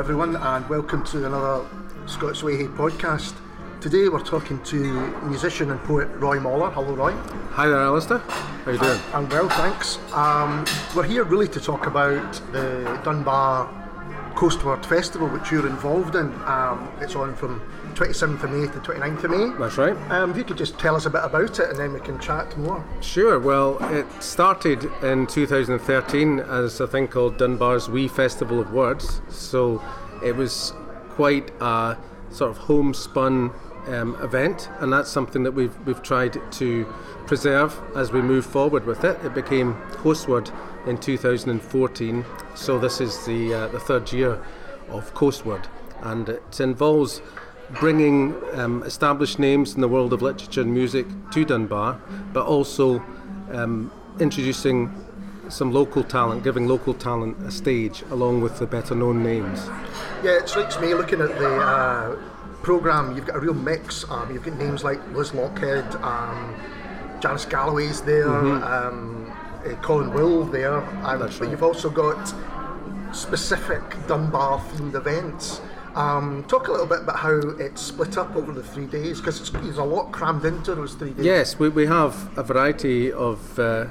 everyone, and welcome to another Scots Way podcast. Today we're talking to musician and poet Roy Moller. Hello, Roy. Hi there, Alistair. How are you doing? I'm well, thanks. Um, we're here really to talk about the Dunbar Coastward Festival, which you're involved in. Um, it's on from 27th of May to 29th of May. That's right. Um, if you could just tell us a bit about it, and then we can chat more. Sure. Well, it started in 2013 as a thing called Dunbar's Wee Festival of Words. So it was quite a sort of homespun um, event, and that's something that we've we've tried to preserve as we move forward with it. It became Coastward in 2014, so this is the uh, the third year of Coastward, and it involves bringing um, established names in the world of literature and music to Dunbar, but also um, introducing some local talent, giving local talent a stage along with the better known names. Yeah, it strikes me looking at the uh, programme, you've got a real mix. Um, you've got names like Liz Lochhead, um, Janice Galloway's there, Mm-hmm. Uh, Colin Will there, and That's but right. you've also got specific Dunbar themed events. Um, talk a little bit about how it's split up over the three days because there's a lot crammed into those three days. Yes, we, we have a variety of uh,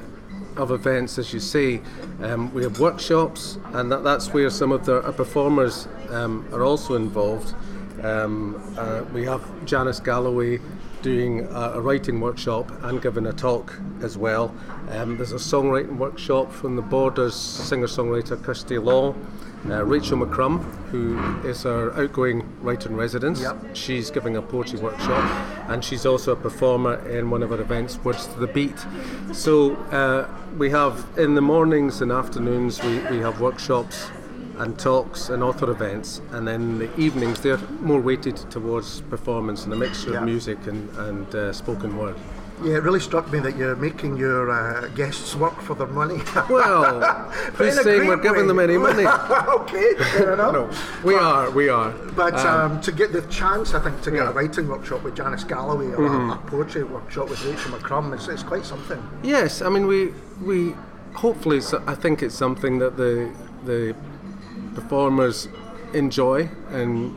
of events, as you say. Um, we have workshops, and that, that's where some of the our performers um, are also involved. Um, uh, we have Janice Galloway doing a, a writing workshop and giving a talk as well. Um, there's a songwriting workshop from the Borders singer-songwriter Kirsty Law. Uh, Rachel McCrum, who is our outgoing writer in residence, Yep. she's giving a poetry workshop, and she's also a performer in one of our events, Words to the Beat. So uh, we have in the mornings and afternoons we, we have workshops and talks and author events, and then the evenings they're more weighted towards performance and a mixture Yeah. of music and, and uh, spoken word. Yeah, it really struck me that you're making your uh, guests work for their money. Well, But who's in saying we're giving way. them any money? okay, fair enough. no, we are, we are. But um, to get the chance, I think, to get a writing workshop with Janice Galloway or Mm-hmm. a, a poetry workshop with Rachel McCrum, it's, it's quite something. Yes, I mean we we hopefully so- I think it's something that the the performers enjoy and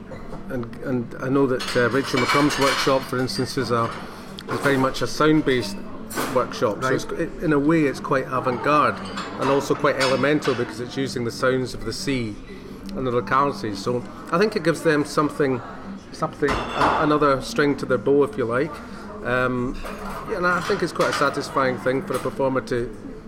and and I know that uh, Rachel McCrum's workshop, for instance, is a is very much a sound-based workshop. So Right. it's, it, in a way, it's quite avant-garde and also quite elemental because it's using the sounds of the sea and the localities. So I think it gives them something something a- another string to their bow, if you like. Um, yeah, and I think it's quite a satisfying thing for a performer to,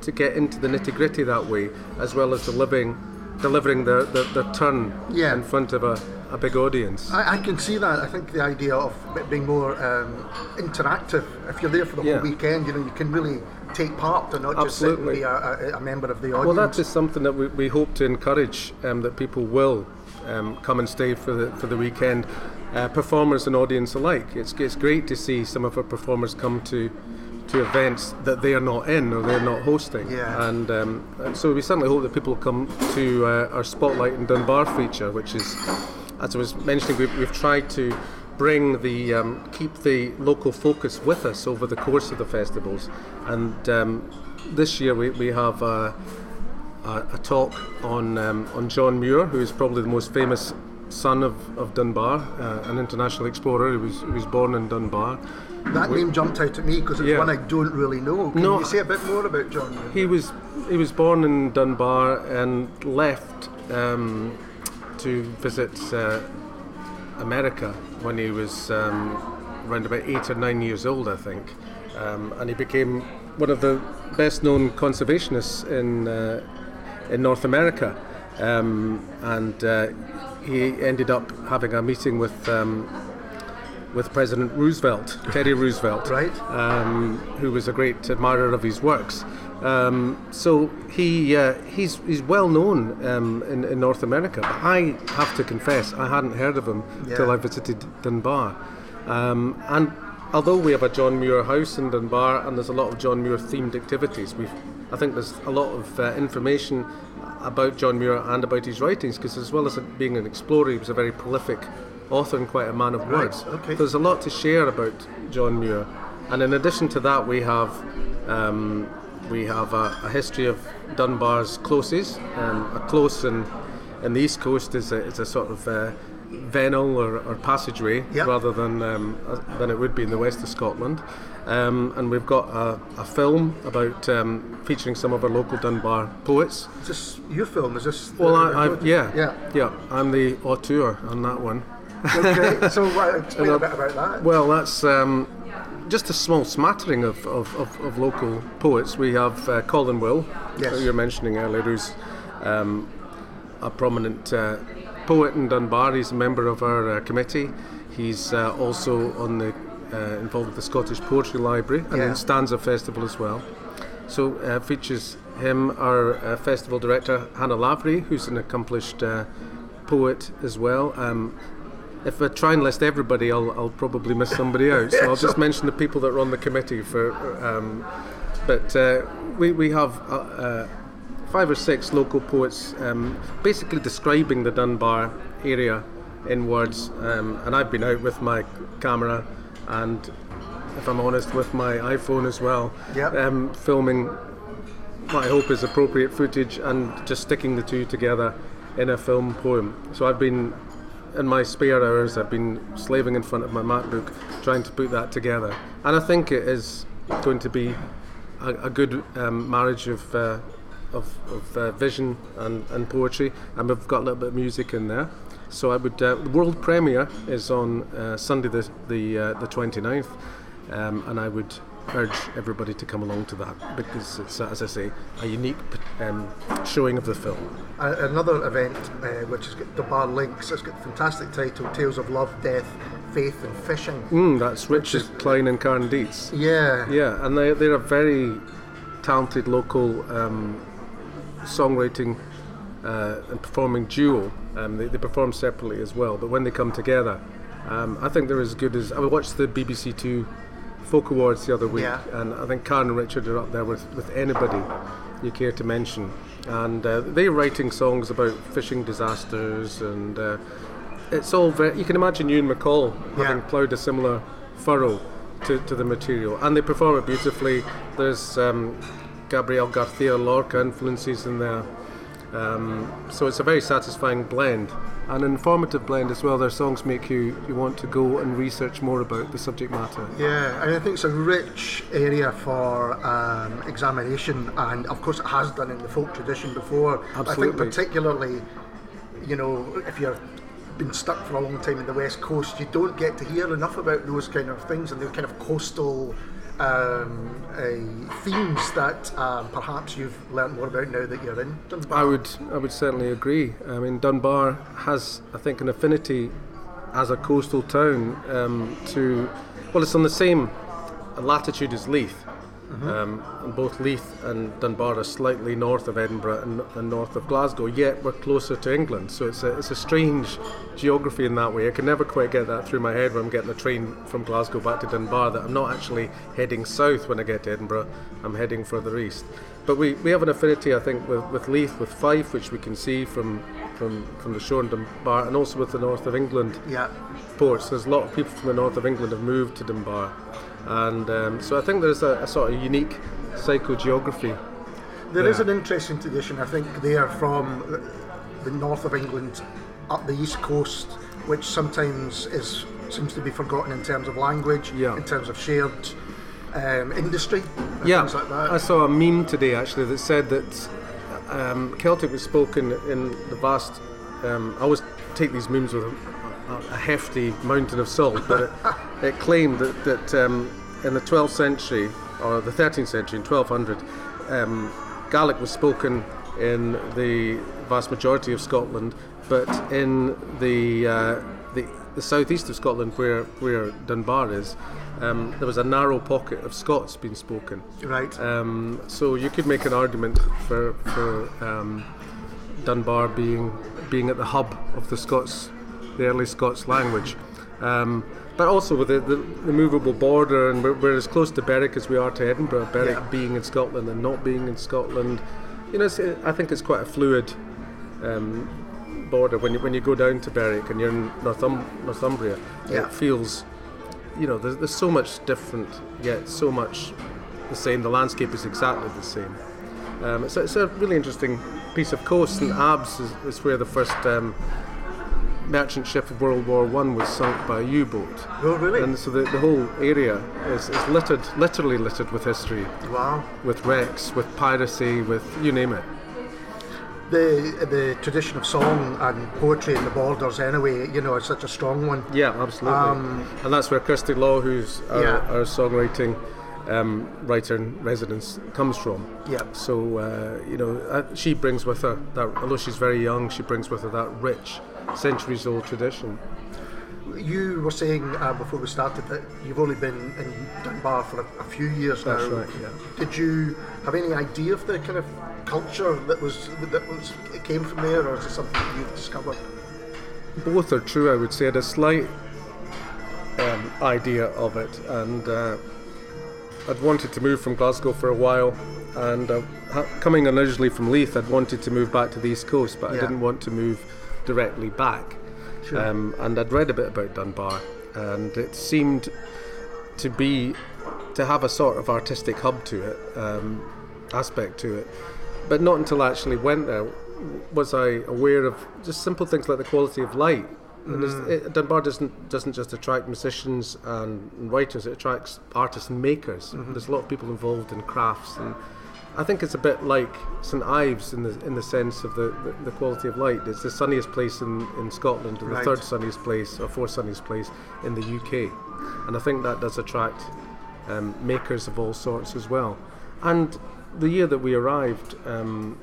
to get into the nitty gritty that way, as well as delivering, delivering their, their, their turn Yeah. in front of a, a big audience. I, I can see that. I think the idea of it being more um, interactive, if you're there for the Yeah. whole weekend, you know, you can really take part and not just Absolutely. be a, a, a member of the audience. Well, that is something that we, we hope to encourage um, that people will um, come and stay for the for the weekend, uh, performers and audience alike. It's it's great to see some of our performers come to to events that they are not in or they're not hosting. Yeah. And, um, and so we certainly hope that people come to uh, our Spotlight in Dunbar feature, which is, as I was mentioning, we've, we've tried to bring the um, keep the local focus with us over the course of the festivals, and um, this year we, we have. Uh, a, a talk on um, on John Muir, who is probably the most famous son of, of Dunbar, uh, an international explorer who was, who was born in Dunbar. that name jumped out at me because it's Yeah. one I don't really know. Can No. you say a bit more about John? He was he was born in Dunbar and left um, to visit uh, America when he was um, around about eight or nine years old, I think, um, and he became one of the best known conservationists in uh, in North America, um, and uh, he ended up having a meeting with. Um, with President Roosevelt, Teddy Roosevelt, Right. um, who was a great admirer of his works. Um, so he uh, he's he's well known um, in, in North America, but I have to confess I hadn't heard of him Yeah. till I visited Dunbar. Um, and although we have a John Muir house in Dunbar and there's a lot of John Muir themed activities, we've I think there's a lot of uh, information about John Muir and about his writings because as well as being an explorer, he was a very prolific author and quite a man of words. okay. There's a lot to share about John Muir, and in addition to that, we have um, we have a, a history of Dunbar's closes, um, a close in and the east coast is a, is a sort of uh, vennel or, or passageway Yep. rather than um, uh, than it would be in the west of Scotland. Um, and we've got a, a film about um, featuring some of our local Dunbar poets. Is this your film? Is this? Well, I, I, yeah, Yeah. yeah, I'm the auteur on that one. Okay. so uh, explain a uh, bit about that. Well, that's um, just a small smattering of, of, of, of local poets. We have uh, Colin Will, Yes. who you were mentioning earlier, who's um, a prominent uh, poet in Dunbar. He's a member of our uh, committee. He's uh, also on the uh, involved with the Scottish Poetry Library and Yeah. in Stanza Festival as well. So uh, features him, our uh, festival director Hannah Lavery, who's an accomplished uh, poet as well. Um, if I try and list everybody, I'll, I'll probably miss somebody out. So I'll just mention the people that are on the committee for. Um, but uh, we we have uh, uh, five or six local poets, um, basically describing the Dunbar area in words. Um, and I've been out with my camera and, if I'm honest, with my iPhone as well, Yep. um, filming what I hope is appropriate footage and just sticking the two together in a film poem. So I've been, in my spare hours, I've been slaving in front of my MacBook trying to put that together. And I think it is going to be a, a good um, marriage of, uh, of, of uh, vision and, and poetry, and we've got a little bit of music in there. So I would. Uh, the world premiere is on uh, Sunday the the uh, the 29th, um, and I would urge everybody to come along to that because it's, uh, as I say, a unique um, showing of the film. Another event uh, which has got the bar links. It's got the fantastic title: Tales of Love, Death, Faith, and Fishing. Mm, that's Richard Klein and Karen Dietz. Yeah. Yeah, and they, they're a very talented local um, songwriting uh, and performing duo. Um, they, they perform separately as well, but when they come together, um, I think they're as good as. I watched the BBC Two Folk Awards the other week, Yeah. and I think Karen and Richard are up there with, with anybody you care to mention. And uh, they're writing songs about fishing disasters, and uh, it's all very. You can imagine Ewan MacColl having Yeah. ploughed a similar furrow to, to the material, and they perform it beautifully. There's um, Gabriel Garcia Lorca influences in there, um, so it's a very satisfying blend, an informative blend as well. Their songs make you you want to go and research more about the subject matter. Yeah, I, mean, I think it's a rich area for um, examination, and of course it has done in the folk tradition before. Absolutely. I think particularly, you know, if you've been stuck for a long time in the west coast, you don't get to hear enough about those kind of things and those kind of coastal um, uh, themes that um, perhaps you've learnt more about now that you're in Dunbar. I would I would certainly agree. I mean, Dunbar has, I think, an affinity as a coastal town um, to, well, it's on the same latitude as Leith. Um, and both Leith and Dunbar are slightly north of Edinburgh and, and north of Glasgow, yet we're closer to England. So it's a, it's a strange geography in that way. I can never quite get that through my head when I'm getting a train from Glasgow back to Dunbar, that I'm not actually heading south when I get to Edinburgh, I'm heading further east. But we, we have an affinity, I think, with, with Leith, with Fife, which we can see from, from, from the shore in Dunbar, and also with the north of England yeah, ports. There's a lot of people from the north of England have moved to Dunbar, and um, so I think there's a, a sort of unique psychogeography. There is an interesting tradition, I think, there from the- north of England up the east coast, which sometimes is seems to be forgotten in terms of language, Yeah. in terms of shared um, industry, and Yeah, things like that. I saw a meme today actually that said that um, Celtic was spoken in the vast. Um, I always take these memes with a, hefty mountain of salt, but it, it claimed that, that um, in the 12th century or the 13th century, in 1200, um, Gaelic was spoken in the vast majority of Scotland, but in the uh, the, the southeast of Scotland, where where Dunbar is, um, there was a narrow pocket of Scots being spoken. right. Um, so you could make an argument for for um, Dunbar being being at the hub of the Scots, the early Scots language. Um, but also with the, the, the movable border, and we're, we're as close to Berwick as we are to Edinburgh. Berwick Yeah. being in Scotland and not being in Scotland, you know, it's, I think it's quite a fluid um, border. When you when you go down to Berwick and you're in Northum- Northumbria, Yeah. it feels, you know, there's, there's so much different, yet so much the same. The landscape is exactly the same. Um, it's, a, it's a really interesting piece of coast, and Abs is, is where the first um, merchant ship of World War One was sunk by a U-boat. Oh, really? And so the, the whole area is, is littered, literally littered with history, wow. with wrecks, with piracy, with you name it. The the tradition of song and poetry in the borders, anyway, you know, is such a strong one. Yeah, absolutely. Um, and that's where Kirsty Law, who's our, Yeah. our songwriting um, writer in residence, comes from. Yeah. So uh, you know, uh, she brings with her that, although she's very young, she brings with her that rich, centuries-old tradition. You were saying uh, before we started that you've only been in Dunbar for a, a few years That's now. right, yeah. Did you have any idea of the kind of culture that was that was it came from there, or is it something that you've discovered? Both are true, I would say. I had a slight um, idea of it, and uh, I'd wanted to move from Glasgow for a while. And uh, ha- coming originally from Leith, I'd wanted to move back to the East Coast, but I didn't want to move directly back. Sure. Um, and I'd read a bit about Dunbar, and it seemed to be to have a sort of artistic hub to it, um, aspect to it. But not until I actually went there was I aware of just simple things like the quality of light. And there's- it, Dunbar doesn't doesn't just attract musicians and, and writers; it attracts artists and makers. There's a lot of people involved in crafts, and I think it's a bit like St Ives in the in the sense of the, the, the quality of light. It's the sunniest place in, in Scotland, and Right. the third sunniest place or fourth sunniest place in the UK, and I think that does attract um, makers of all sorts as well. And the year that we arrived um,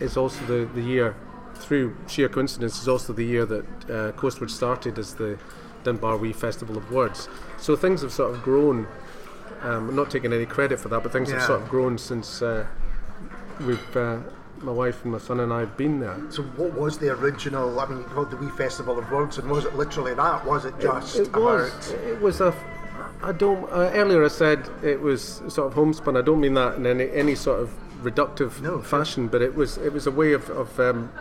is also the, the year, through sheer coincidence, is also the year that uh, Coastward started as the Dunbar Wee Festival of Words. So things have sort of grown. Um, I'm not taking any credit for that, but things have sort of grown since uh, we've, uh, my wife and my son and I have been there. So, what was the original? I mean, you called the Wee Festival of Words, and was it literally that? Was it just it about? was. It was a. I don't. Uh, earlier I said it was sort of homespun. I don't mean that in any any sort of reductive No, fashion, but it was it was a way of of. Um,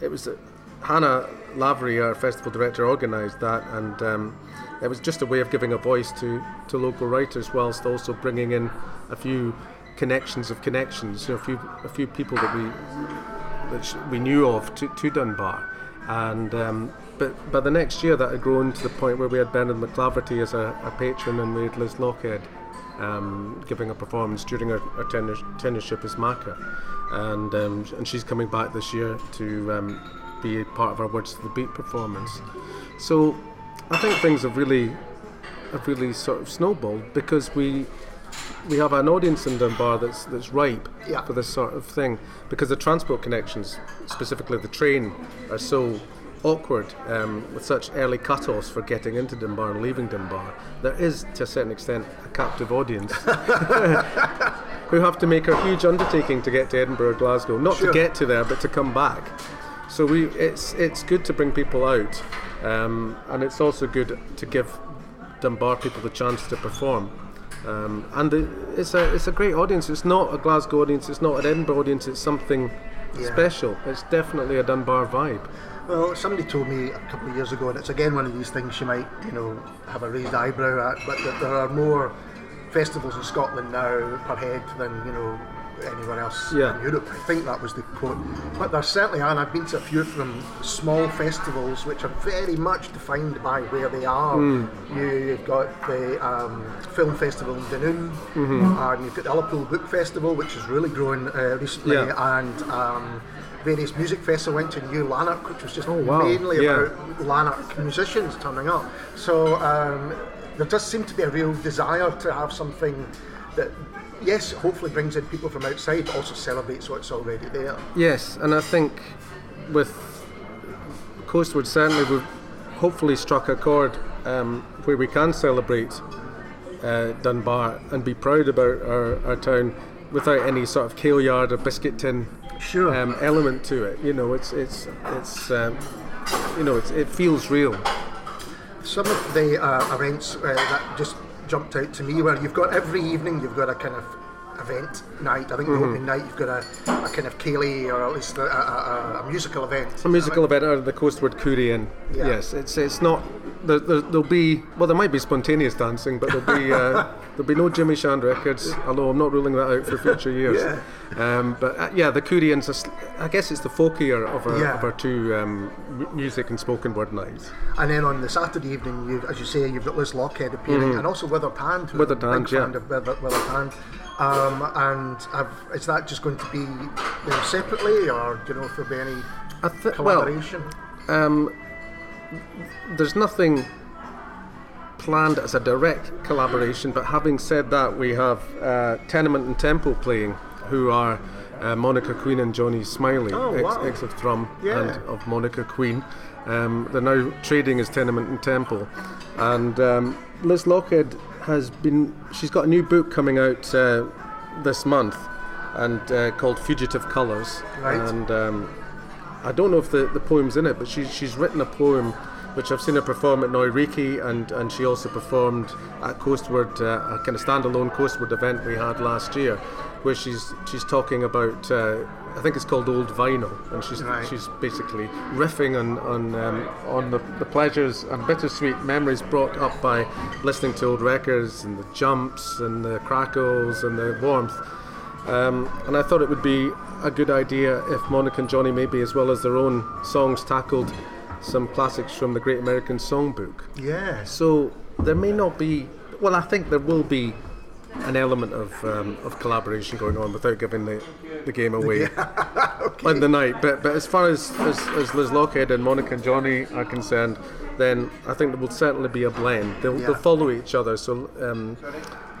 it was uh, Hannah Lavery, our festival director, organised that, and um, it was just a way of giving a voice to to local writers, whilst also bringing in a few connections of connections. You know, a few a few people that we that we knew of to, to Dunbar. And um, but by the next year, that had grown to the point where we had Bernard MacLaverty as a, a patron, and we had Liz Lochhead um, giving a performance during her, her tenure, tenureship as Makar, and um, and she's coming back this year to um, be a part of our Words to the Beat performance. So I think things have really have really sort of snowballed because we we have an audience in Dunbar that's that's ripe Yeah. for this sort of thing because the transport connections, specifically the train, are so awkward um, with such early cut-offs for getting into Dunbar and leaving Dunbar. There is, to a certain extent, a captive audience who have to make a huge undertaking to get to Edinburgh or Glasgow, not Sure. to get to there, but to come back. So we, it's it's good to bring people out, um, and it's also good to give Dunbar people the chance to perform. Um, and the, it's a it's a great audience. It's not a Glasgow audience. It's not an Edinburgh audience. It's something Yeah. special. It's definitely a Dunbar vibe. Well, somebody told me a couple of years ago, and it's again one of these things you might, you know, have a raised eyebrow at, but that there are more festivals in Scotland now per head than you know anywhere else Yeah. in Europe. I think that was the quote. But there certainly are, and I've been to a few of them, small festivals which are very much defined by where they are. Hmm. You, you've got the um, film festival in Dunoon, Mm-hmm. and you've got the Liverpool Book Festival, which has really grown uh, recently, Yeah. and um, various music festivals. I went to New Lanark, which was just Oh, wow. mainly Yeah. about Lanark musicians turning up. So um, there does seem to be a real desire to have something that, yes, hopefully brings in people from outside, but also celebrates what's already there. Yes, and I think with Coastward certainly we've hopefully struck a chord um, where we can celebrate uh, Dunbar and be proud about our, our town without any sort of kailyard or biscuit tin Sure. um, element to it. You know, it's it's it's um, you know it's, it feels real. Some of the uh, events uh, that just jumped out to me where you've got every evening you've got a kind of event night. I think Mm-hmm. the opening night you've got a, a kind of ceilidh or at least a, a, a, a musical event. A musical event out of the Coastward Courier. Yeah. Yes, it's it's not there, there, there'll be well, there might be spontaneous dancing, but there'll be uh, there'll be no Jimmy Shand records. Although I'm not ruling that out for future years. Yeah. Um, but uh, yeah, the Koreans, sl- I guess it's the folkier of our, Yeah. of our two um, music and spoken word nights. And then on the Saturday evening, you, as you say, you've got Liz Lochhead appearing, and also Withered Hand. who Withered I'm a Hand, big yeah. of Withered, Withered Hand. Um, and have, is that just going to be you know, separately, or do you know if there'll be any I thi- well, collaboration? Um, there's nothing planned as a direct collaboration, but having said that, we have uh, Tenement and Temple playing, who are uh, Monica Queen and Johnny Smillie, Oh, ex, wow. ex of Thrum Yeah. and of Monica Queen. Um, they're now trading as Tenement and Temple. And um, Liz Lochhead has been, she's got a new book coming out uh, this month and uh, called Fugitive Colours. Right. And um, I don't know if the, the poem's in it, but she, she's written a poem which I've seen her perform at Neu! Reekie!, and, and she also performed at Coastward, uh, a kind of standalone Coastward event we had last year, where she's she's talking about, uh, I think it's called Old Vinyl, and she's Right. she's basically riffing on on um, on the, the pleasures and bittersweet memories brought up by listening to old records and the jumps and the crackles and the warmth. Um, and I thought it would be a good idea if Monica and Johnny, maybe as well as their own songs, tackled some classics from the Great American Songbook. Yeah. So there may not be, well, I think there will be an element of, um, of collaboration going on without giving the, the game away on the night. But but as far as, as, as Liz Lochhead and Monica and Johnny are concerned, then I think there will certainly be a blend. They'll, Yeah. they'll follow each other. So um,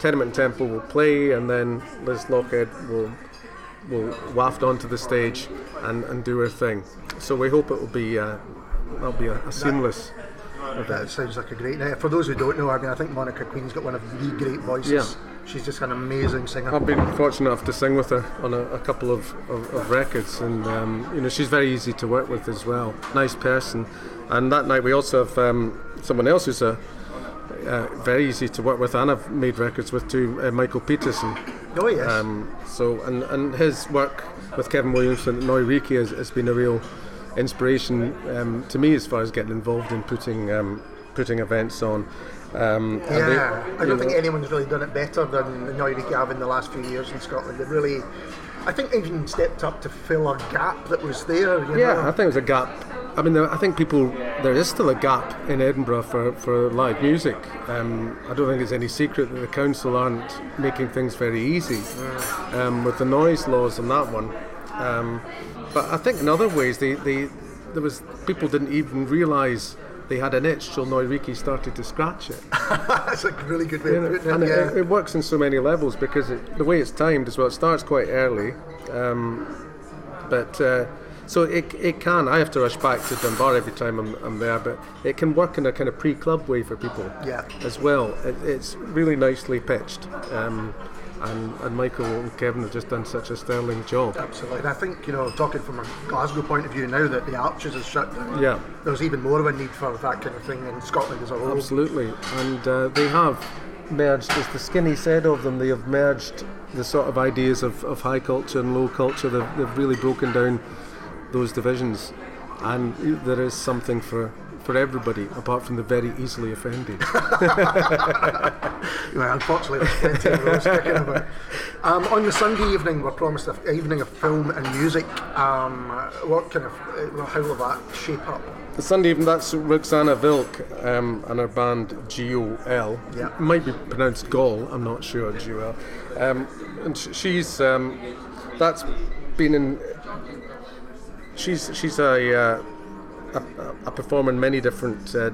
Tenement Temple will play, and then Liz Lochhead will will waft onto the stage and, and do her thing. So we hope it will be uh, that'll be a, a seamless That event. sounds like a great night. For those who don't know, I mean, I think Monica Queen's got one of the great voices. Yeah. She's just an amazing singer. I've been fortunate enough to sing with her on a, a couple of, of, of records, and um, you know she's very easy to work with as well. Nice person, and that night we also have um, someone else who's a uh, very easy to work with, and I've made records with too, uh, Michael Pedersen. oh yes. Um, so and, and his work with Kevin Williamson at Neu! Reekie! has, has been a real inspiration um, to me as far as getting involved in putting um, putting events on. Um, and they- yeah, I don't think anyone's really done it better than the Neu! Reekie! have in the last few years in Scotland. They really, I think, even stepped up to fill a gap that was there. You Yeah, know? I think it was a gap. I mean, there, I think people there is still a gap in Edinburgh for, for live music. Um, I don't think it's any secret that the council aren't making things very easy um, with the noise laws on that one. Um, but I think in other ways, they, they there was people didn't even realise they had an itch till Neu! Reekie! started to scratch it. That's a really good way You of know, putting and it. it, it works in so many levels because it, the way it's timed as well, it starts quite early. Um, but uh, so it, it can. I have to rush back to Dunbar every time I'm, I'm there, but it can work in a kind of pre-club way for people Yeah. as well. It, it's really nicely pitched, um, and, and Michael and Kevin have just done such a sterling job. Absolutely. And I think, you know, talking from a Glasgow point of view now that the Arches is shut down, Yeah. there's even more of a need for that kind of thing in Scotland as a whole. Absolutely, and uh, they have merged, as the skinny said of them, they have merged the sort of ideas of, of high culture and low culture. They've, they've really broken down those divisions, and there is something for, for everybody, apart from the very easily offended. Well, unfortunately, there's plenty of those about. Um, on the Sunday evening, we're promised an evening of film and music. Um, what kind of, uh, how will that shape up? the Sunday evening, that's Roxana Vilk um, and her band G.O.L. Yeah. Might be pronounced Gol, I'm not sure, G.O.L. Um, and sh- she's, um, that's been in, she's, she's a, uh, a, a performer in many different uh,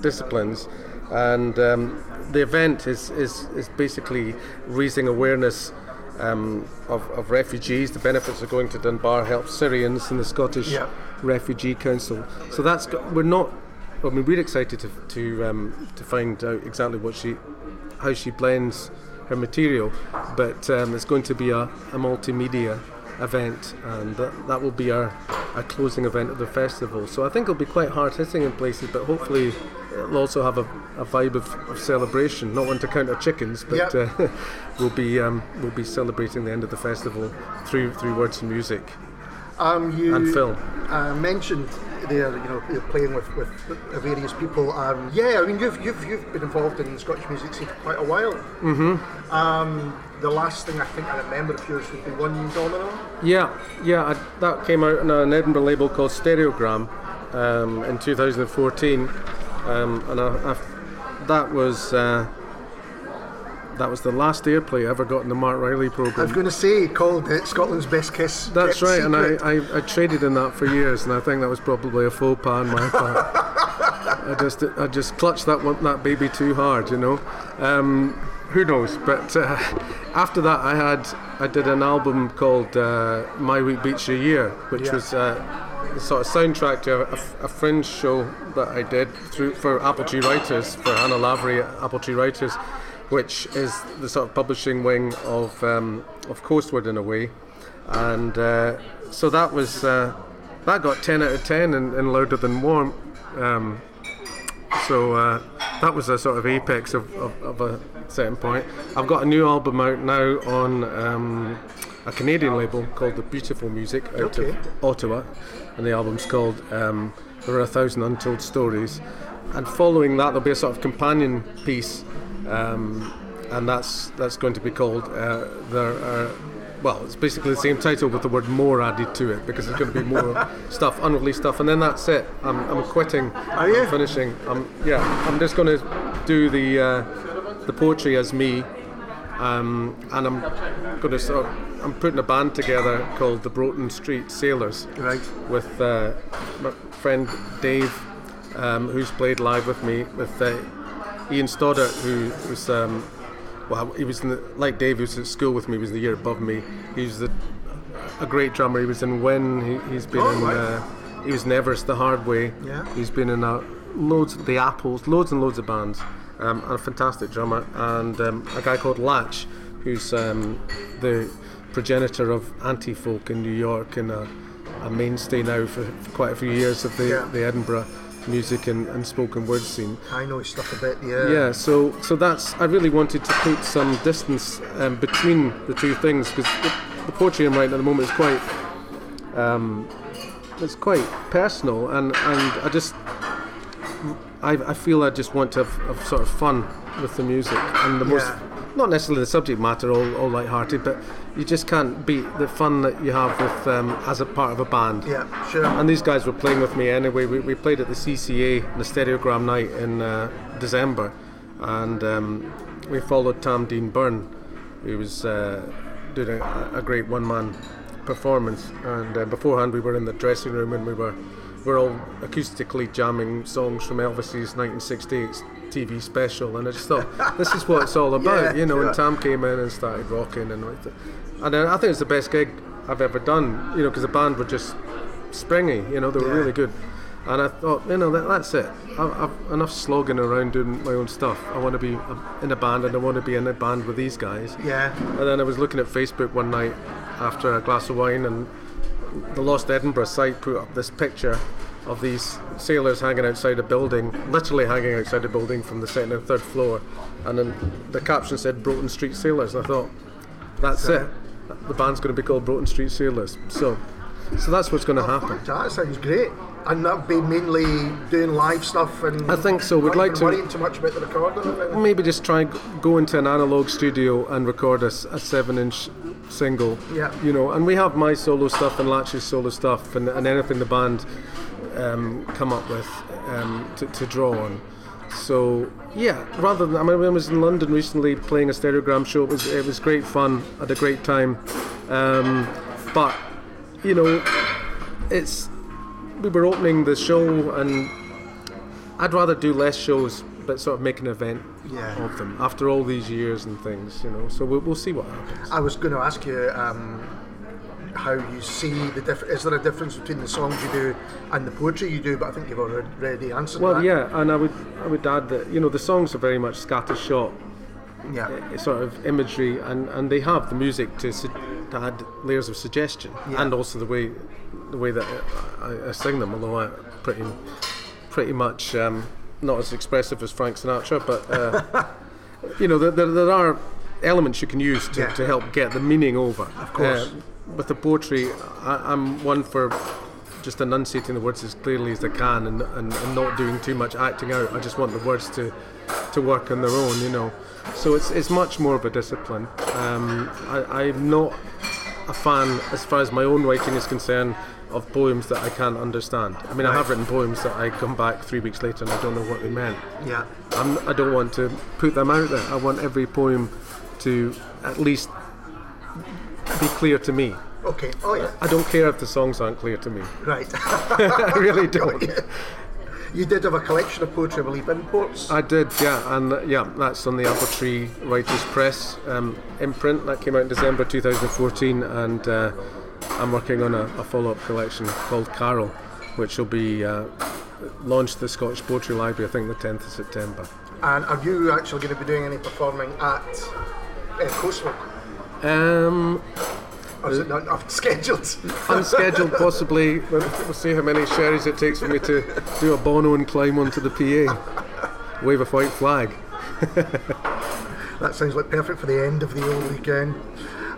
disciplines, and um, the event is, is, is basically raising awareness um, of, of refugees. The benefits of going to Dunbar Help Syrians and the Scottish Yeah. Refugee Council. So that's we're not. I mean, we're excited to to um, to find out exactly what she, how she blends her material, but um, it's going to be a, a multimedia event, and that, that will be our, our closing event of the festival. So I think it'll be quite hard hitting in places, but hopefully it'll also have a, a vibe of, of celebration. Not one to count our chickens, but Yep. uh, we'll be um, we'll be celebrating the end of the festival through through words and music Um, you and film. uh, mentioned there, you know, you're playing with, with various people. Um, yeah, I mean, you've, you've, you've been involved in Scottish music scene for quite a while. Mm-hmm. Um, the last thing I think I remember of yours would be One Domino. Yeah, yeah, I, that came out on an Edinburgh label called Stereogram um, in 2014, um, and I, I, that was. Uh, that was the last airplay I ever got in the Marc Riley program. I was going to say, called it Scotland's Best Kiss. That's right, secret. and I, I, I, traded in that for years, and I think that was probably a faux pas on my part. I just I just clutched that one, that baby too hard, you know. Um, who knows? But uh, after that, I had I did an album called uh, My Week Beats Your Year, which Yeah. was uh, sort of soundtrack to a, a, fringe show that I did through for Apple Tree Writers for Hannah Lavery at Apple Tree Writers, which is the sort of publishing wing of um, of Coastward in a way, and uh, so that was uh, that got ten out of ten in, in Louder Than War. Um, so uh, that was a sort of apex of, of, of a certain point. I've got a new album out now on um, a Canadian label called The Beautiful Music out Okay. of Ottawa, and the album's called um, There Are a Thousand Untold Stories. And following that, there'll be a sort of companion piece, um, and that's that's going to be called uh, There Are. Well, it's basically the same title with the word more added to it because there's going to be more stuff, unreleased stuff, and then that's it. I'm, I'm quitting. Are you? I'm finishing. I'm, yeah, I'm just going to do the uh, the poetry as me, um, and I'm going to sort of, I'm putting a band together called the Broughton Street Sailors Right. with uh, my friend Dave, um, who's played live with me, with uh, Ian Stoddart, who was um, well, he was in the, like Dave, who was at school with me, he was the year above me. He was the, a great drummer. He was in When. He, he's been Oh, in. right. Uh, he was in Everest the Hard Way. Yeah. He's been in uh, loads of the Apples, loads and loads of bands. Um, and a fantastic drummer, and um, a guy called Lach, who's um, the progenitor of anti-folk in New York and a, a mainstay now for, for quite a few years of the, Yeah. the Edinburgh music and, and spoken word scene. I know stuff a bit, yeah. Yeah, so so that's I really wanted to put some distance um, between the two things because the, the poetry I'm writing at the moment is quite um, it's quite personal and and I just I, I feel I just want to have, have sort of fun with the music and the most not necessarily the subject matter all, all light-hearted but you just can't beat the fun that you have with um, as a part of a band Yeah, sure. and these guys were playing with me anyway. We, we played at the CCA, the Stereogram night in uh, December, and um, we followed Tam Dean Burn, who was uh, doing a, a great one-man performance. And uh, beforehand, we were in the dressing room and we were we were all acoustically jamming songs from Elvis's 1968 TV special. And I just thought, this is what it's all about, Yeah, you know. sure. And Tam came in and started rocking, and and I think it's the best gig I've ever done, you know, because the band were just springy, you know, they were Yeah. really good. And I thought, you know, that, that's it. I've, I've enough slogging around doing my own stuff. I want to be uh, in a band, and I want to be in a band with these guys. Yeah. And then I was looking at Facebook one night after a glass of wine, and the Lost Edinburgh site put up this picture of these sailors hanging outside a building, literally hanging outside a building from the second and third floor. And then the caption said Broughton Street Sailors. And I thought, that's it. The band's going to be called Broughton Street Sailors. So, so that's what's going to happen. That sounds great. And that'll be mainly doing live stuff and I think so. We'd like to- worrying too much about the recording. Maybe just try and go into an analog studio and record a, a seven-inch single. Yeah. You know, and we have my solo stuff and Lach's solo stuff and, and anything the band um, come up with um, to, to draw on. So yeah, rather than I mean, I was in London recently playing a stereogram show. It was it was great fun. Had a great time. Um, but you know, it's we were opening the show and I'd rather do less shows, but sort of make an event Yeah. of them after all these years and things, you know. So we'll, we'll see what happens. I was going to ask you um, how you see the difference. Is there a difference between the songs you do and the poetry you do? But I think you've already answered Well, that. Well yeah, and I would I would add that you know the songs are very much scattershot Yeah. uh, sort of imagery, and, and they have the music to, su- to add layers of suggestion, Yeah. and also the way the way that I, I sing them. Although I pretty pretty much um, not as expressive as Frank Sinatra, but uh, you know there, there, there are elements you can use to, Yeah. to help get the meaning over. Of course. with the poetry, I, I'm one for just enunciating the words as clearly as I can and, and, and not doing too much acting out. I just want the words to to work on their own, you know. So it's it's much more of a discipline. Um, I, I'm not a fan, as far as my own writing is concerned, of poems that I can't understand. I mean, I have written poems that I come back three weeks later and I don't know what they meant. Yeah. I'm, I don't want to put them out there. I want every poem to at least be clear to me. Okay. Oh yeah. I don't care if the songs aren't clear to me. Right. I really don't. you did have a collection of poetry, I believe, imports. I did, yeah, and uh, yeah, that's on the Apple Tree Writers Press um, imprint that came out in December 2014, and uh, I'm working on a, a follow-up collection called Carol, which will be uh, launched at the Scottish Poetry Library, I think the 10th of September. And are you actually going to be doing any performing at uh, Coastward? Um, Or is it not, not scheduled? unscheduled, possibly. We'll, we'll see how many sherries it takes for me to do a Bono and climb onto the PA, wave a white flag. That sounds like perfect for the end of the old weekend.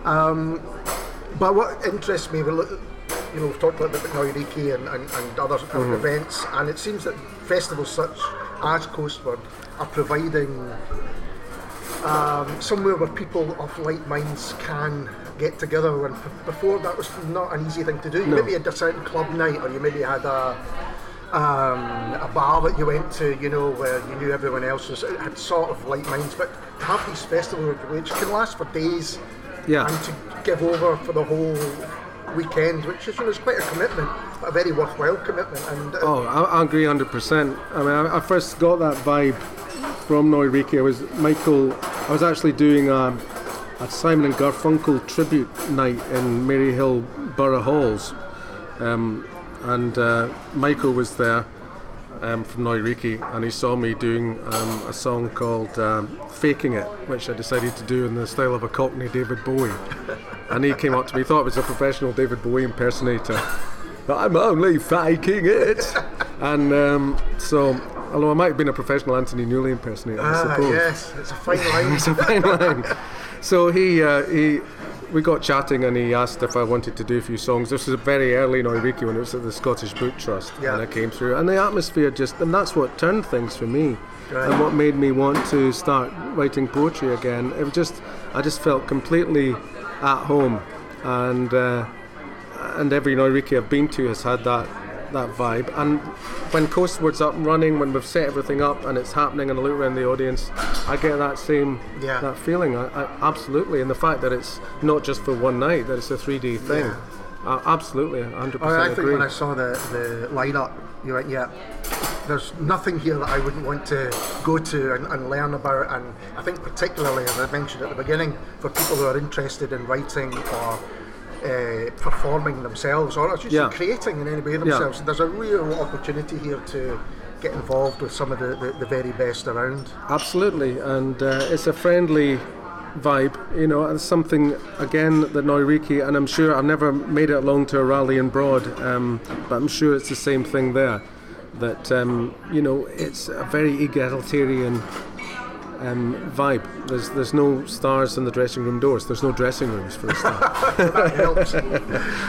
Um, but what interests me, well, you know, we've talked a little bit about Neu! Reekie! and, and, and other of events, and it seems that festivals such as Coastward are providing um, somewhere where people of like minds can get together. And b- before that was not an easy thing to do. You No. maybe had a certain club night, or you maybe had a um, a bar that you went to, you know, where you knew everyone else was had sort of like minds. But to have these festivals which can last for days, Yeah. and to give over for the whole weekend, which is you know is quite a commitment, but a very worthwhile commitment. And uh, Oh, I, I agree 100%. I mean, I, I first got that vibe from Noiriki. I was Michael. I was actually doing a, a Simon and Garfunkel tribute night in Maryhill Burgh Halls, um, and uh, Michael was there um, from Neu! Reekie!, and he saw me doing um, a song called um, "Faking It," which I decided to do in the style of a Cockney David Bowie. and he came up to me, thought it was a professional David Bowie impersonator. I'm only faking it. and um, so, although I might have been a professional Anthony Newley impersonator, I ah, suppose. yes, it's a fine line. It's a fine line. So he, uh, he, we got chatting and he asked if I wanted to do a few songs. This was a very early in Oiriki when it was at the Scottish Book Trust. Yeah. And I came through. And the atmosphere just, and that's what turned things for me. Right. And what made me want to start writing poetry again. It was just, I just felt completely at home. And, uh, and every Neu! Reekie! I've been to has had that that vibe. And when Coastward's up and running, when we've set everything up and it's happening, and I look around the audience, I get that same Yeah. that feeling. I, I, absolutely, and the fact that it's not just for one night, that it's a 3D thing. Yeah. Uh, absolutely, 100% Oh, I think agree. when I saw the, the lineup, you went, yeah, there's nothing here that I wouldn't want to go to and, and learn about. And I think, particularly, as I mentioned at the beginning, for people who are interested in writing or uh, performing themselves or just Yeah. creating in any way themselves, there's a real opportunity here to get involved with some of the, the, the very best around. Absolutely, and uh, it's a friendly vibe, you know, and something again that Neu! Reekie!, and I'm sure I've never made it along to a Rally & Broad, um, but I'm sure it's the same thing there. That um, you know, it's a very egalitarian um, vibe. There's there's no stars in the dressing room doors. There's no dressing rooms for a start. That helps.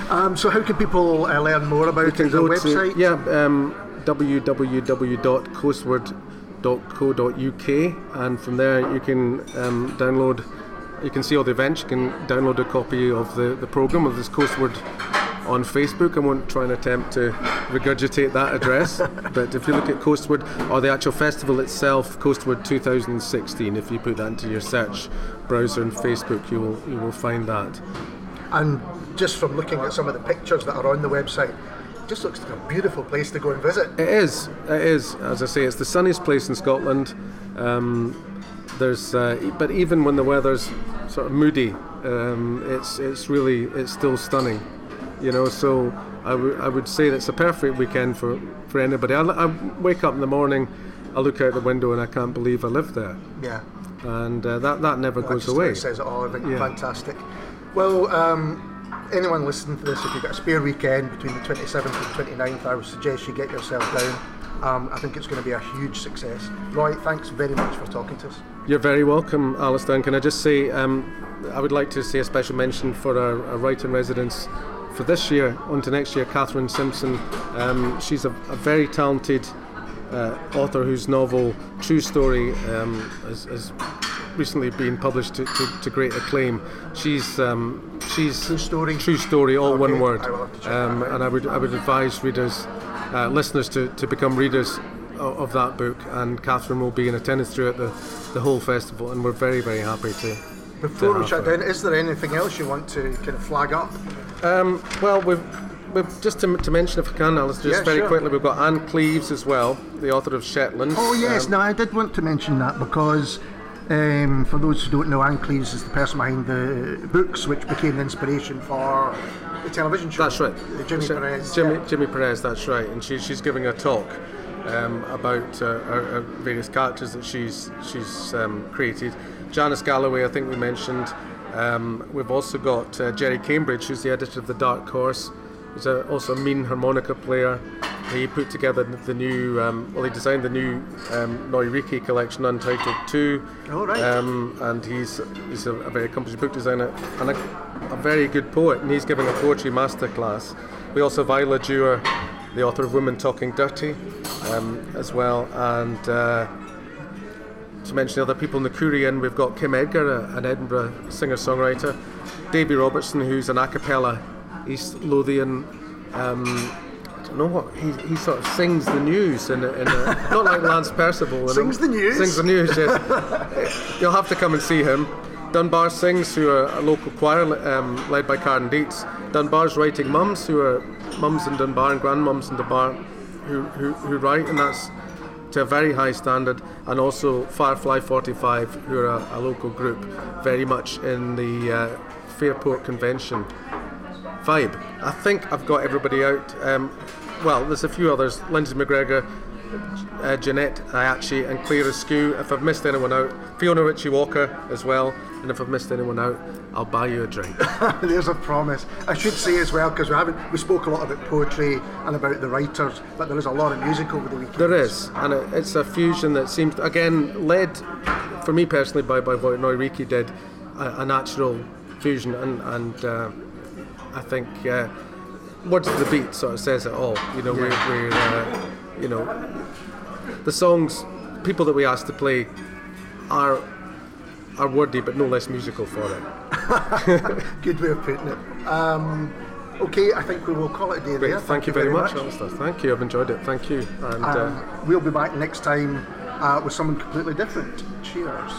um, so, how can people uh, learn more about it? can Is there a go website? to yeah um, www.coastward.co.uk and from there you can um, download you can see all the events you can download a copy of the, the program of this Coastward on Facebook I won't try and attempt to regurgitate that address but if you look at Coastward or the actual festival itself Coastward 2016 if you put that into your search browser and Facebook you will you will find that And just from looking at some of the pictures that are on the website, it just looks like a beautiful place to go and visit. It is. It is. As I say, it's the sunniest place in Scotland. Um, there's, uh, but even when the weather's sort of moody, um, it's it's really it's still stunning. You know, so I would I would say that's a perfect weekend for for anybody. I, I wake up in the morning, I look out the window, and I can't believe I live there, Yeah. and uh, that that never That goes just away. says it all. I think Yeah. fantastic. Well, um, anyone listening to this, if you've got a spare weekend between the 27th and 29th, I would suggest you get yourself down. Um, I think it's going to be a huge success. Roy, thanks very much for talking to us. You're very welcome, Alistair. And can I just say, um, I would like to say a special mention for our, our in residence for this year, onto next year, Catherine Simpson. Um, she's a, a, very talented uh, author whose novel Truestory um, has, has, recently been published to, to, to great acclaim. She's um, she's Truestory. True Story, all okay. one word. Um, and I would I would advise readers, uh, listeners, to, to become readers of, of that book. And Catherine will be in attendance throughout the, the whole festival, and we're very very happy to. Before we shut down, is there anything else you want to kind of flag up? Um, well, we've We've, just to, to, mention, if I can, Alice, just yeah, very sure. quickly, we've got Ann Cleeves as well, the author of Shetland. Oh yes, um, no, I did want to mention that because um, for those who don't know, Ann Cleeves is the person behind the books which became the inspiration for the television show. That's right, Jimmy Sh- Perez. Jimmy, yeah. Jimmy Perez, that's right, and she, she's giving a talk um, about uh, her, her various characters that she's she's um, created. Janice Galloway, I think we mentioned. Um, we've also got uh, Gerry Cambridge, who's the editor of the Dark Horse. He's a, also a mean harmonica player. He put together the new, um, well, he designed the new um, Neu! Reekie collection, Untitled 2. Oh, right. Um, and he's he's a, a, very accomplished book designer and a, a, very good poet, and he's giving a poetry masterclass. We also have Isla Dewar, the author of Women Talking Dirty, um, as well. And uh, to mention other people in the Kurian, we've got Kim Edgar, an Edinburgh singer songwriter, Davy Robertson, who's an a cappella East Lothian. Um, I don't know what he, he sort of sings the news in, a, in a, not like Lance Percival. Sings the news. Sings the news. Yes, you'll have to come and see him. Dunbar Sings, who are a local choir um, led by Karen Dietz. Dunbar's Writing Mums, who are mums in Dunbar and grandmums in Dunbar, who, who, who write, and that's to a very high standard. And also Firefly 45, who are a, a local group, very much in the uh, Fairport Convention vibe. I think I've got everybody out. Um, well, there's a few others. Lindsay McGregor, uh, Janette Ayachi, and Claire Askew. If I've missed anyone out, Fiona Ritchie Walker as well. And if I've missed anyone out, I'll buy you a drink. There's a promise. I should say as well because we haven't we spoke a lot about poetry and about the writers, but there is a lot of music over the weekend. There is, and it, it's a fusion that seems again led, for me personally, by by what Neu! Reekie did, a, a natural fusion and and. Uh, I think uh, Words of the Beat sort of says it all. You know, yeah. we're, we're uh, you know, the songs, people that we ask to play are are wordy but no less musical for it. Good way of putting it. Um, okay, I think we will call it a day Great. there. Thank, Thank you very, very much, Alistair. Thank you. I've enjoyed it. Thank you. And um, uh, we'll be back next time uh, with someone completely different. Cheers.